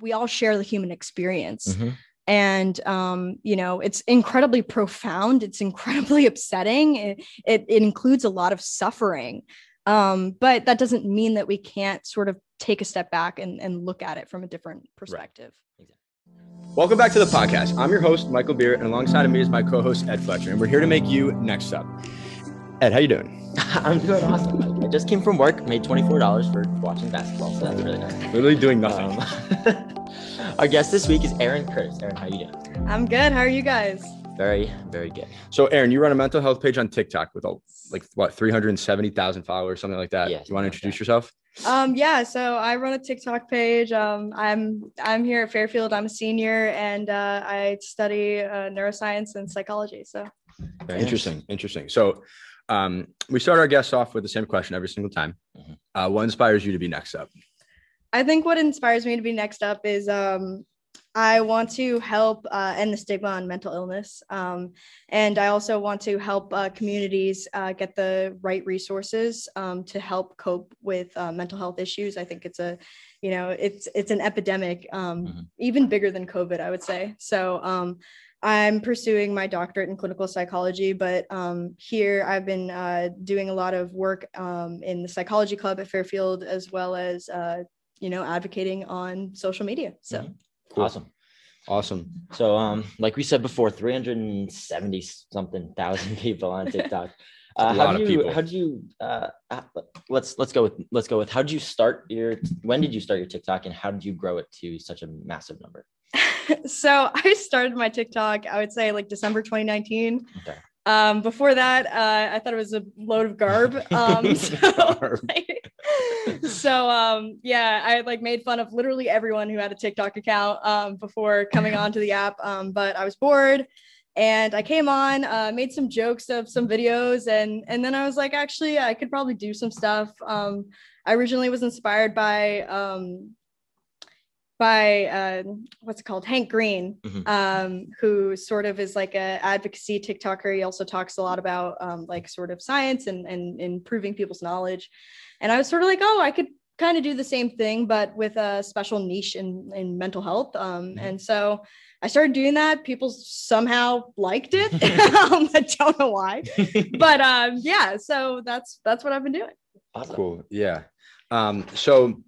we all share the human experience. Mm-hmm. And, um, you know, it's incredibly profound. It's incredibly upsetting. It, it, it includes a lot of suffering. Um, but that doesn't mean that we can't sort of take a step back and, and look at it from a different perspective. Right. Welcome back to the podcast. I'm your host, Michael Beer, and alongside of me is my co-host Ed Fletcher, and we're here to make you next up. Ed, how you doing? I'm doing awesome. I just came from work, made $24 for watching basketball, so that's really nice. Literally doing nothing. Um, our guest this week is Erin Curtis. Erin, how you doing? I'm good. How are you guys? Very, very good. So, Erin, you run a mental health page on TikTok with like what 370,000 followers, something like that. Yes. You want to introduce yourself? Um, yeah, so I run a TikTok page. Um, I'm I'm here at Fairfield. I'm a senior, and uh, I study uh, neuroscience and psychology. So Very interesting, interesting. So, um, we start our guests off with the same question every single time. Mm-hmm. Uh, what inspires you to be next up? I think what inspires me to be next up is um, I want to help uh, end the stigma on mental illness. Um, and I also want to help uh, communities uh, get the right resources um, to help cope with uh, mental health issues. I think it's a, you know, it's it's an epidemic, um, mm-hmm. even bigger than COVID, I would say. So um, I'm pursuing my doctorate in clinical psychology, but um, here I've been uh, doing a lot of work um, in the psychology club at Fairfield, as well as uh, you know advocating on social media. So. Mm-hmm Cool. Awesome. Awesome. So, um, like we said before, 370 something thousand people on TikTok. Uh, how do you, how do you, uh, uh, let's, let's go with, let's go with, how did you start your, when did you start your TikTok and how did you grow it to such a massive number? so I started my TikTok, I would say like December 2019. Okay. Um, before that, uh, I thought it was a load of garb. Um, so, like, so um, yeah, I like made fun of literally everyone who had a TikTok account um, before coming onto the app. Um, but I was bored, and I came on, uh, made some jokes of some videos, and and then I was like, actually, I could probably do some stuff. Um, I originally was inspired by um, by uh, what's it called? Hank green mm-hmm. um, who sort of is like a advocacy tiktoker. He also talks a lot about um, like sort of science and, and improving people's knowledge. And i was sort of like oh i could kind of do the same thing but with a special niche in, in mental health. Um, mm-hmm. and so i started doing that. People somehow liked it. Um, i don't know why. But um, yeah so that's that's what i've been doing. Awesome. cool. Yeah. Um, so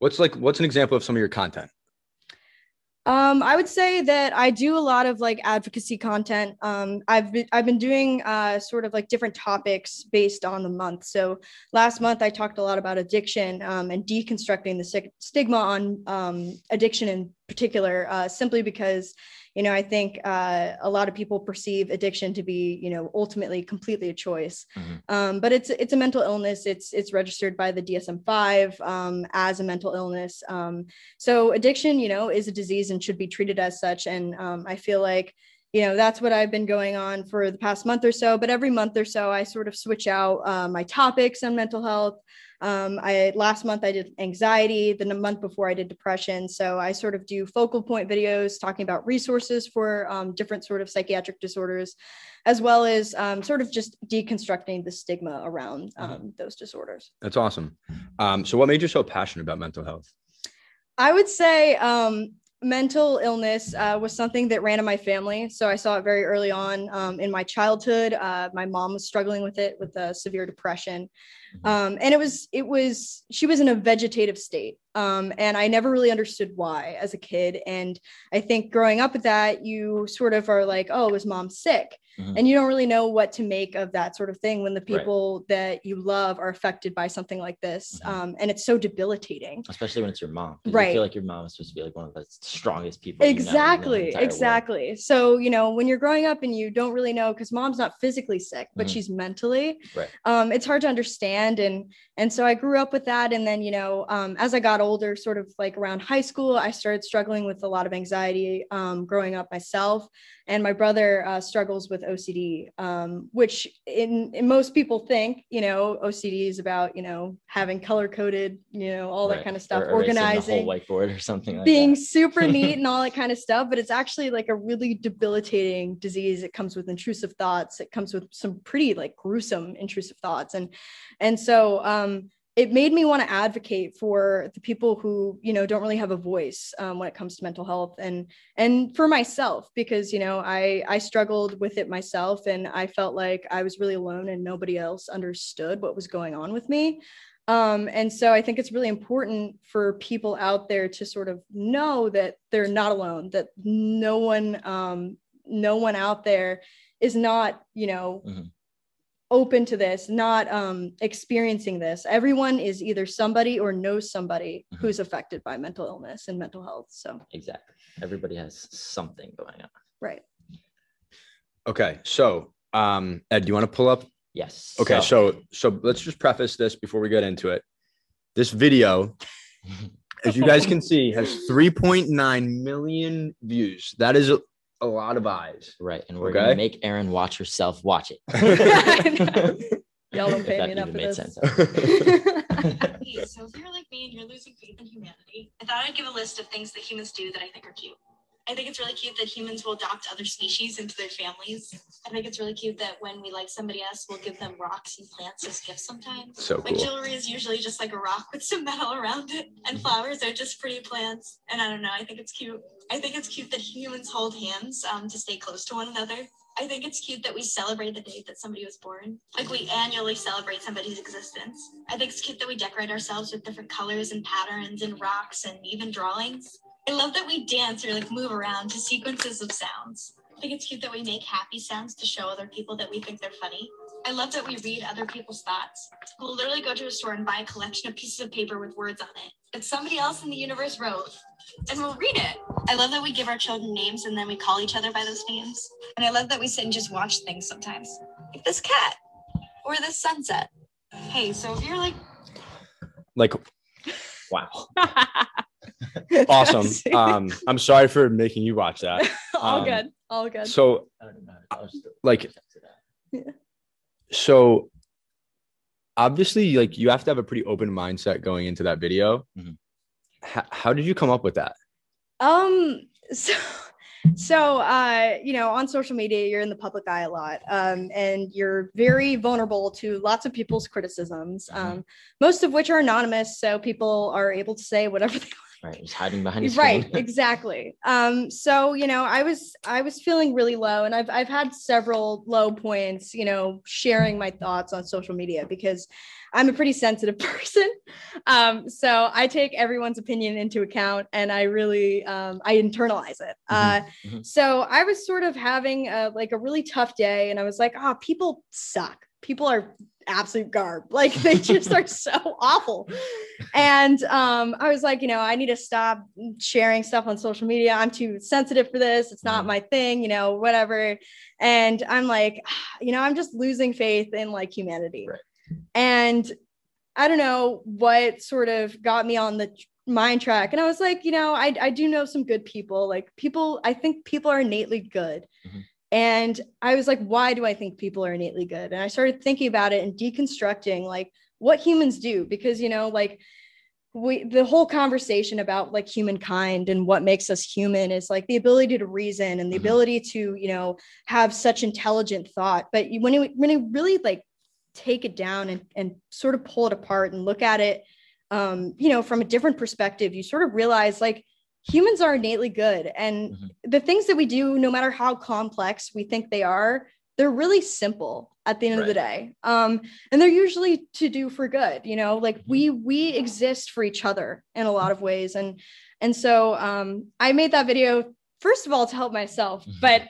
What's like what's an example of some of your content? Um, I would say that I do a lot of like advocacy content. Um, I've been I've been doing uh, sort of like different topics based on the month. So last month I talked a lot about addiction um, and deconstructing the stigma on um, addiction in particular, uh, simply because you know i think uh, a lot of people perceive addiction to be you know ultimately completely a choice. Mm-hmm. um, but it's it's a mental illness. It's it's registered by the dsm-5 um, as a mental illness. Um, so addiction you know is a disease and should be treated as such. And um, i feel like you know that's what i've been going on for the past month or so. But every month or so i sort of switch out uh, my topics on mental health um, I last month I did anxiety. Then the month before I did depression. So I sort of do focal point videos talking about resources for um, different sort of psychiatric disorders, as well as um, sort of just deconstructing the stigma around mm-hmm. um, those disorders. That's awesome. Um, so what made you so passionate about mental health? I would say um, mental illness uh, was something that ran in my family. So I saw it very early on um, in my childhood. Uh, my mom was struggling with it with a severe depression. Um, and it was, it was, she was in a vegetative state. Um, and I never really understood why as a kid. And I think growing up with that, you sort of are like, oh, was mom sick? Mm-hmm. And you don't really know what to make of that sort of thing when the people right. that you love are affected by something like this. Mm-hmm. Um, and it's so debilitating. Especially when it's your mom. Right. I feel like your mom is supposed to be like one of the strongest people. Exactly. exactly. World. So, you know, when you're growing up and you don't really know, because mom's not physically sick, but mm-hmm. she's mentally, right. um, it's hard to understand. And and so I grew up with that. And then, you know, um, as I got older, sort of like around high school, I started struggling with a lot of anxiety um, growing up myself. And my brother uh, struggles with OCD, um, which in, in, most people think, you know, OCD is about, you know, having color coded, you know, all right. that kind of stuff, or organizing, whiteboard or something like being that. super neat and all that kind of stuff. But it's actually like a really debilitating disease. It comes with intrusive thoughts. It comes with some pretty like gruesome intrusive thoughts. And, and so, um, it made me want to advocate for the people who you know don't really have a voice um, when it comes to mental health and and for myself because you know i i struggled with it myself and i felt like i was really alone and nobody else understood what was going on with me. Um, and so i think it's really important for people out there to sort of know that they're not alone that no one um, no one out there is not you know mm-hmm open to this, not um, experiencing this. Everyone is either somebody or knows somebody mm-hmm. who's affected by mental illness and mental health. So exactly, everybody has something going on. Right. Okay, so um, Ed, do you want to pull up? Yes. Okay, so so, so let's just preface this before we get into it. This video. as you guys can see, has 3.9 million views. That is a lot of eyes. Right. And we're okay? gonna make Erin watch herself watch it. Y'all don't pay me enough for this. Sense. hey, so if you're like me and you're losing faith in humanity, I thought I'd give a list of things that humans do that I think are cute. I think it's really cute that humans will adopt other species into their families. I think it's really cute that when we like somebody else, we'll give them rocks and plants as gifts sometimes. So cool. Like jewelry is usually just like a rock with some metal around it, and flowers are just pretty plants. And I don't know, I think it's cute. I think it's cute that humans hold hands um, to stay close to one another. I think it's cute that we celebrate the date that somebody was born. Like we annually celebrate somebody's existence. I think it's cute that we decorate ourselves with different colors and patterns and rocks and even drawings. I love that we dance or like move around to sequences of sounds. I think it's cute that we make happy sounds to show other people that we think they're funny. I love that we read other people's thoughts. We'll literally go to a store and buy a collection of pieces of paper with words on it that somebody else in the universe wrote, and we'll read it. I love that we give our children names and then we call each other by those names. And I love that we sit and just watch things sometimes, like this cat or this sunset. Hey, so if you're like, like, wow. awesome. Um, I'm sorry for making you watch that. All um, good. All good. So, like, yeah. so obviously, like, you have to have a pretty open mindset going into that video. Mm-hmm. H- how did you come up with that? Um, so so uh, you know on social media you're in the public eye a lot um, and you're very vulnerable to lots of people's criticisms mm-hmm. um, most of which are anonymous so people are able to say whatever they right he's hiding behind his right exactly um so you know i was i was feeling really low and i've i've had several low points you know sharing my thoughts on social media because i'm a pretty sensitive person um so i take everyone's opinion into account and i really um i internalize it mm-hmm. uh mm-hmm. so i was sort of having a like a really tough day and i was like oh people suck people are absolute garb. Like they just are so awful. And um, I was like, you know, I need to stop sharing stuff on social media. I'm too sensitive for this. It's not mm-hmm. my thing, you know, whatever. And I'm like, you know, I'm just losing faith in like humanity. Right. And I don't know what sort of got me on the mind track. And I was like, you know, I, I do know some good people. Like people, I think people are innately good. And I was like, why do I think people are innately good? And I started thinking about it and deconstructing like what humans do, because, you know, like we, the whole conversation about like humankind and what makes us human is like the ability to reason and the mm-hmm. ability to, you know, have such intelligent thought. But when you, when you really like take it down and, and sort of pull it apart and look at it, um, you know, from a different perspective, you sort of realize like, humans are innately good and mm-hmm. the things that we do no matter how complex we think they are they're really simple at the end right. of the day um, and they're usually to do for good you know like mm-hmm. we we exist for each other in a lot of ways and and so um, i made that video first of all to help myself mm-hmm. but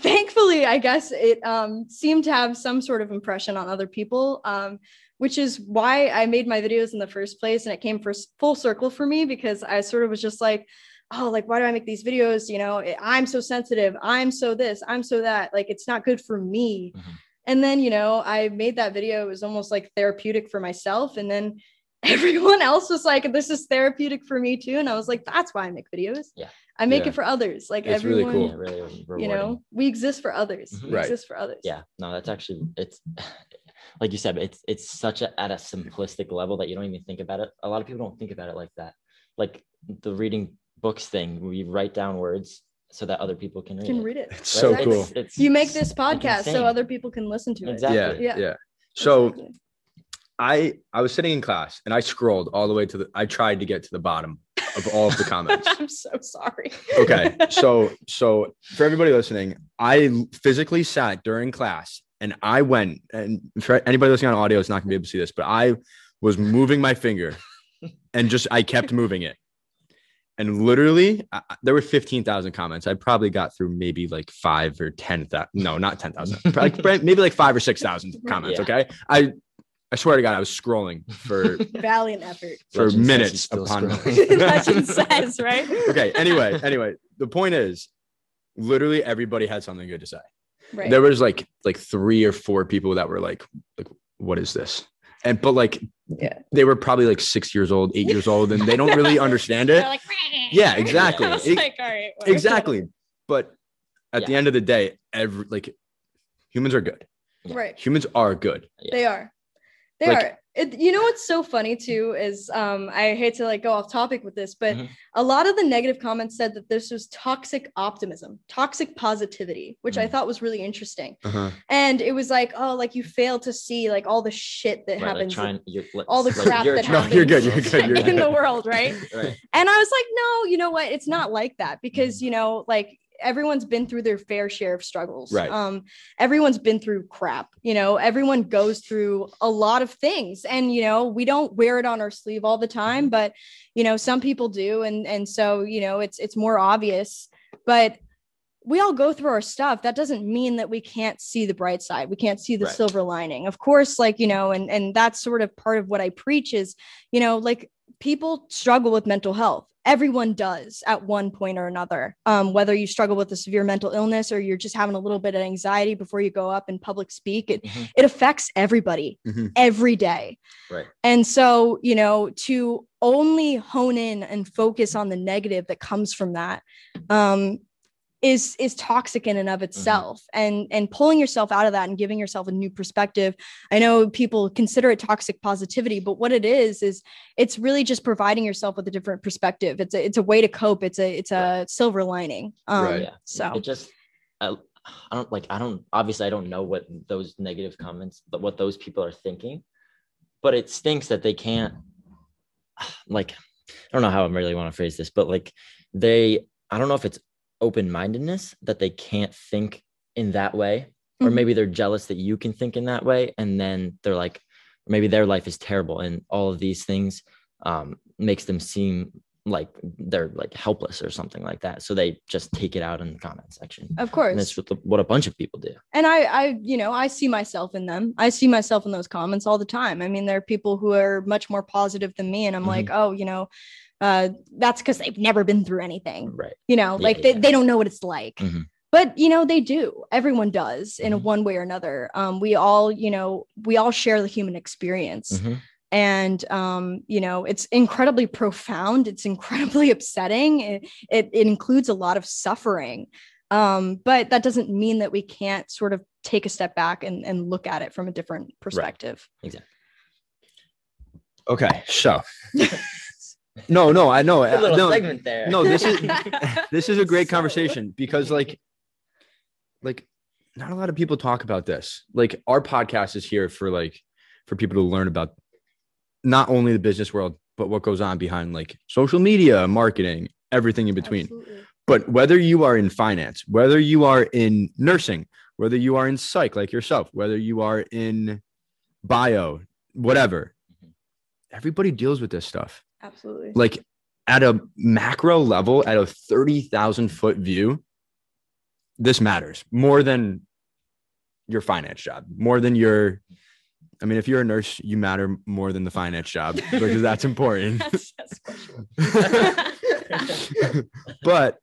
thankfully i guess it um, seemed to have some sort of impression on other people um, which is why I made my videos in the first place. And it came for full circle for me because I sort of was just like, oh, like, why do I make these videos? You know, I'm so sensitive. I'm so this, I'm so that. Like, it's not good for me. Mm-hmm. And then, you know, I made that video. It was almost like therapeutic for myself. And then everyone else was like, this is therapeutic for me too. And I was like, that's why I make videos. Yeah. I make yeah. it for others. Like it's everyone, really cool. Really you know, we exist for others. Mm-hmm. We right. exist for others. Yeah. No, that's actually it's like you said, it's it's such a at a simplistic level that you don't even think about it. A lot of people don't think about it like that. Like the reading books thing, we write down words so that other people can read can it. read it. It's so right? cool. It's, it's, you make this podcast so other people can listen to exactly. it. Yeah, yeah. yeah. So, exactly. I I was sitting in class and I scrolled all the way to the I tried to get to the bottom of all of the comments. I'm so sorry. okay. So so for everybody listening, I physically sat during class and I went and for anybody listening on audio is not gonna be able to see this, but I was moving my finger and just I kept moving it. And literally, uh, there were 15,000 comments. I probably got through maybe like five or 10,000. No, not 10,000. like, maybe like five or 6,000 comments. Yeah. Okay. I I swear to God, I was scrolling for valiant effort for Legend minutes upon Legend says, right? Okay. Anyway, anyway, the point is, literally everybody had something good to say. Right. There was like like three or four people that were like, like, what is this? And but like, yeah, they were probably like six years old, eight years old, and they don't really understand it. Like, yeah, exactly. It, like, all right, exactly. But at yeah. the end of the day, every like humans are good. Right. Humans are good. They are. They like, are. It, you know what's so funny too is um, I hate to like go off topic with this, but mm-hmm. a lot of the negative comments said that this was toxic optimism, toxic positivity, which mm-hmm. I thought was really interesting. Uh-huh. And it was like, oh, like you fail to see like all the shit that right, happens, like trying, all the crap that happens. No, you're good. You're good. You're in good. the world, right? right? And I was like, no, you know what? It's not like that because mm-hmm. you know, like everyone's been through their fair share of struggles. Right. Um, everyone's been through crap. You know, everyone goes through a lot of things, and you know, we don't wear it on our sleeve all the time, mm-hmm. but you know, some people do, and and so you know, it's it's more obvious. But we all go through our stuff that doesn't mean that we can't see the bright side we can't see the right. silver lining of course like you know and and that's sort of part of what i preach is you know like people struggle with mental health everyone does at one point or another um, whether you struggle with a severe mental illness or you're just having a little bit of anxiety before you go up and public speak it mm-hmm. it affects everybody mm-hmm. every day right and so you know to only hone in and focus on the negative that comes from that um, is is toxic in and of mm-hmm. itself mm-hmm. and and pulling yourself out of that and giving yourself a new perspective i know people consider it toxic positivity but what it is is it's really just providing yourself with a different perspective it's a it's a way to cope it's a it's a right. silver lining um right. yeah. so it just I, I don't like i don't obviously i don't know what those negative comments but what those people are thinking but it stinks that they can't like i don't know how i really want to phrase this but like they i don't know if it's open mindedness that they can't think in that way. Mm-hmm. Or maybe they're jealous that you can think in that way. And then they're like, maybe their life is terrible. And all of these things um, makes them seem like they're like helpless or something like that. So they just take it out in the comment section. Of course. And that's what, a bunch of people do. And I, I, you know, I see myself in them. I see myself in those comments all the time. I mean, there are people who are much more positive than me. And I'm mm-hmm. like, oh, you know, uh, that's because they've never been through anything. Right. You know, yeah, like yeah. They, they don't know what it's like. Mm-hmm. But you know, they do. Everyone does in mm-hmm. one way or another. Um, we all, you know, we all share the human experience. Mm-hmm. And um, you know, it's incredibly profound. It's incredibly upsetting. It, it, it includes a lot of suffering. Um, but that doesn't mean that we can't sort of take a step back and, and look at it from a different perspective. Right. Exactly. Okay, so no, no, I know. A little no, segment there. No, this is this is a great so... conversation because like like not a lot of people talk about this. Like our podcast is here for like for people to learn about not only the business world, but what goes on behind like social media, marketing, everything in between. Absolutely. But whether you are in finance, whether you are in nursing, whether you are in psych like yourself, whether you are in bio, whatever, mm-hmm. everybody deals with this stuff. Absolutely. Like at a macro level, at a 30,000 foot view, this matters more than your finance job, more than your. I mean, if you're a nurse, you matter more than the finance job because that's important. but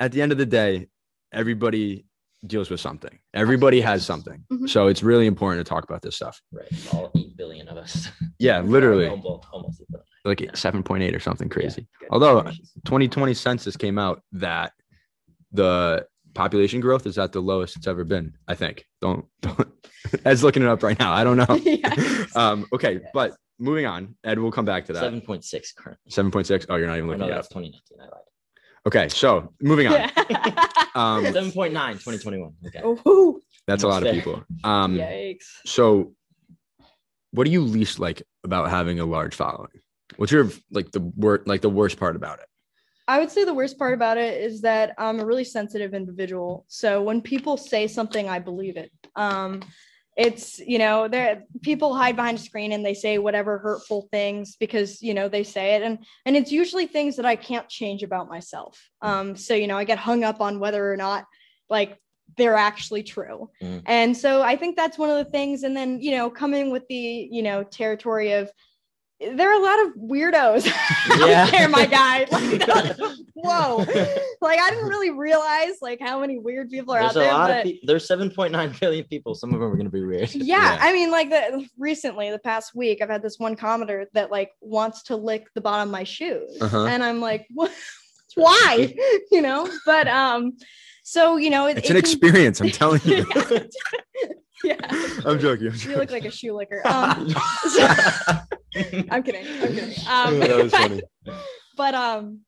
at the end of the day, everybody deals with something. Everybody has something. Mm-hmm. So it's really important to talk about this stuff. Right. All 8 billion of us. Yeah, literally. almost, almost like 7.8 or something crazy. Yeah, Although 2020 census came out that the population growth is at the lowest it's ever been, I think. Don't, don't Ed's looking it up right now. I don't know. yeah. Um, okay, yes. but moving on. Ed, we'll come back to that. 7.6 currently. 7.6. Oh, you're not even looking oh, no, at 2019. I lied. Okay, so moving on. um, 7.9, 2021. Okay. Ooh. That's a lot of people. Um, Yikes. So what do you least like about having a large following? What's your like the word like the worst part about it? I would say the worst part about it is that I'm a really sensitive individual. So when people say something, I believe it. Um, it's you know there people hide behind a screen and they say whatever hurtful things because you know they say it. And and it's usually things that i can't change about myself. Um so you know i get hung up on whether or not like they're actually true. Mm. and so i think that's one of the things. And then you know coming with the you know territory of there are a lot of weirdos yeah. out there, my guy. Like, whoa. Like I didn't really realize like how many weird people are there's out there. A lot but... of pe- there's 7.9 billion people. Some of them are gonna be weird. Yeah, yeah. I mean, like the recently, the past week, I've had this one commenter that like wants to lick the bottom of my shoes. Uh-huh. And I'm like, what why? you know, but um, so you know, it, it's it an can... experience, I'm telling you. yeah. I'm joking. I'm joking. You look like a shoe licker. Um, so, I'm kidding. I'm kidding. Um, that was funny. But um,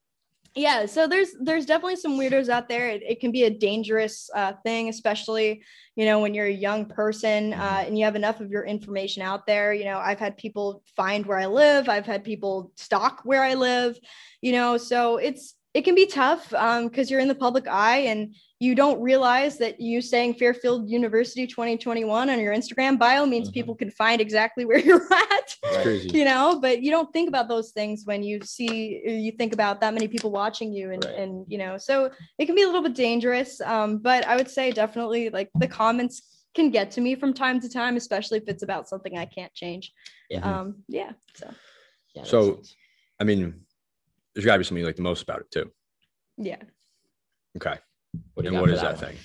yeah. So there's there's definitely some weirdos out there. It, it can be a dangerous uh, thing, especially you know when you're a young person uh, mm-hmm. and you have enough of your information out there. You know, I've had people find where I live. I've had people stalk where I live. You know, so it's it can be tough because um, you're in the public eye and you don't realize that you saying Fairfield University 2021 on your Instagram bio means mm-hmm. people can find exactly where you're at. Crazy. You know, but you don't think about those things when you see you think about that many people watching you and right. and you know, so it can be a little bit dangerous. Um, but I would say definitely like the comments can get to me from time to time, especially if it's about something I can't change. Yeah. Um, yeah. So yeah, so I mean, there's gotta be something you like the most about it too. Yeah. Okay. What and what is that, that thing?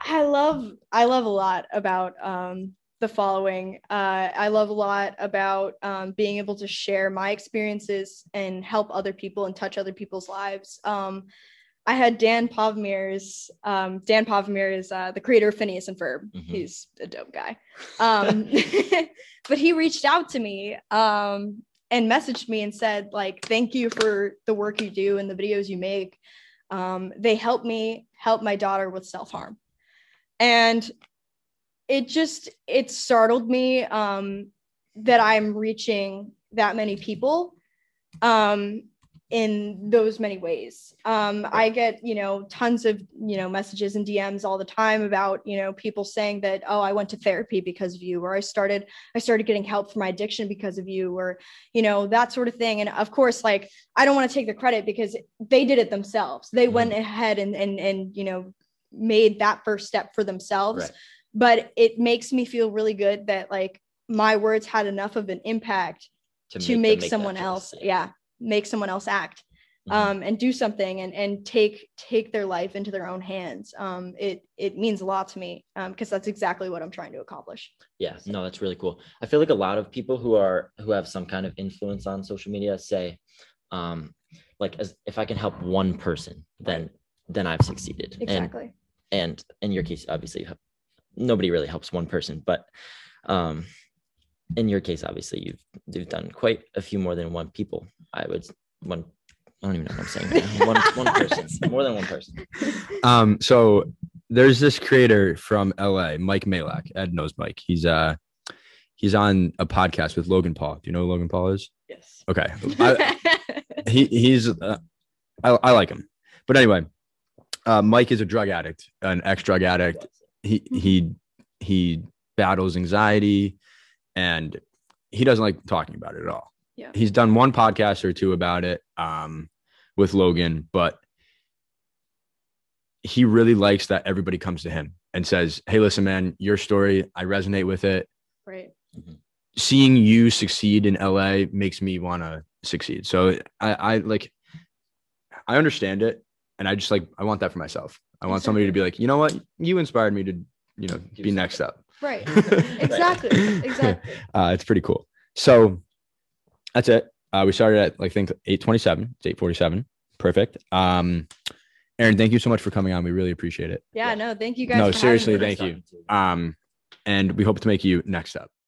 I love I love a lot about um, the following. Uh, I love a lot about um, being able to share my experiences and help other people and touch other people's lives. Um, I had Dan Povenmire's. Um, Dan Pavmir is uh, the creator of Phineas and Ferb. Mm-hmm. He's a dope guy. Um, but he reached out to me um, and messaged me and said, like, thank you for the work you do and the videos you make. Um, they helped me help my daughter with self-harm. And it just it startled me um, that i'm reaching that many people. Um, in those many ways. Um, I get, you know, tons of, you know, messages and DMs all the time about, you know, people saying that, oh, I went to therapy because of you, or I started, I started getting help for my addiction because of you, or, you know, that sort of thing. And of course, like, I don't want to take the credit because they did it themselves. They mm-hmm. went ahead and, and, and, you know, made that first step for themselves. Right. But it makes me feel really good that like my words had enough of an impact to, to make, make, someone else. Yeah make someone else act mm-hmm. um, and do something and and take take their life into their own hands. Um, it it means a lot to me because um, that's exactly what i'm trying to accomplish. Yeah no that's really cool. I feel like a lot of people who are who have some kind of influence on social media say um like as if i can help one person then then i've succeeded. Exactly. and, and in your case obviously you have, nobody really helps one person but um in your case, obviously, you've you've done quite a few more than one people. I would one. I don't even know what I'm saying. one one person, more than one person. Um. So there's this creator from LA, Mike Majlak. Ed knows Mike. He's uh he's on a podcast with Logan Paul. Do you know who Logan Paul is? Yes. Okay. I, he he's uh, I I like him, but anyway, uh, Mike is a drug addict, an ex drug addict. He he he battles anxiety and he doesn't like talking about it at all. Yeah. He's done one podcast or two about it um, with Logan, but he really likes that everybody comes to him and says, Hey, listen, man, your story, I resonate with it. Right. Mm-hmm. Seeing you succeed in LA makes me want to succeed. So I, I like, I understand it. And I just like, I want that for myself. I want somebody to be like, you know what? You inspired me to, you know, be next up. Right. Exactly. exactly. Uh, it's pretty cool. So that's it. Uh, we started at like I think 827. It's 847. Perfect. Um, Erin, thank you so much for coming on. We really appreciate it. Yeah, no, thank you guys. No, seriously, thank you. Um, and we hope to make you next up.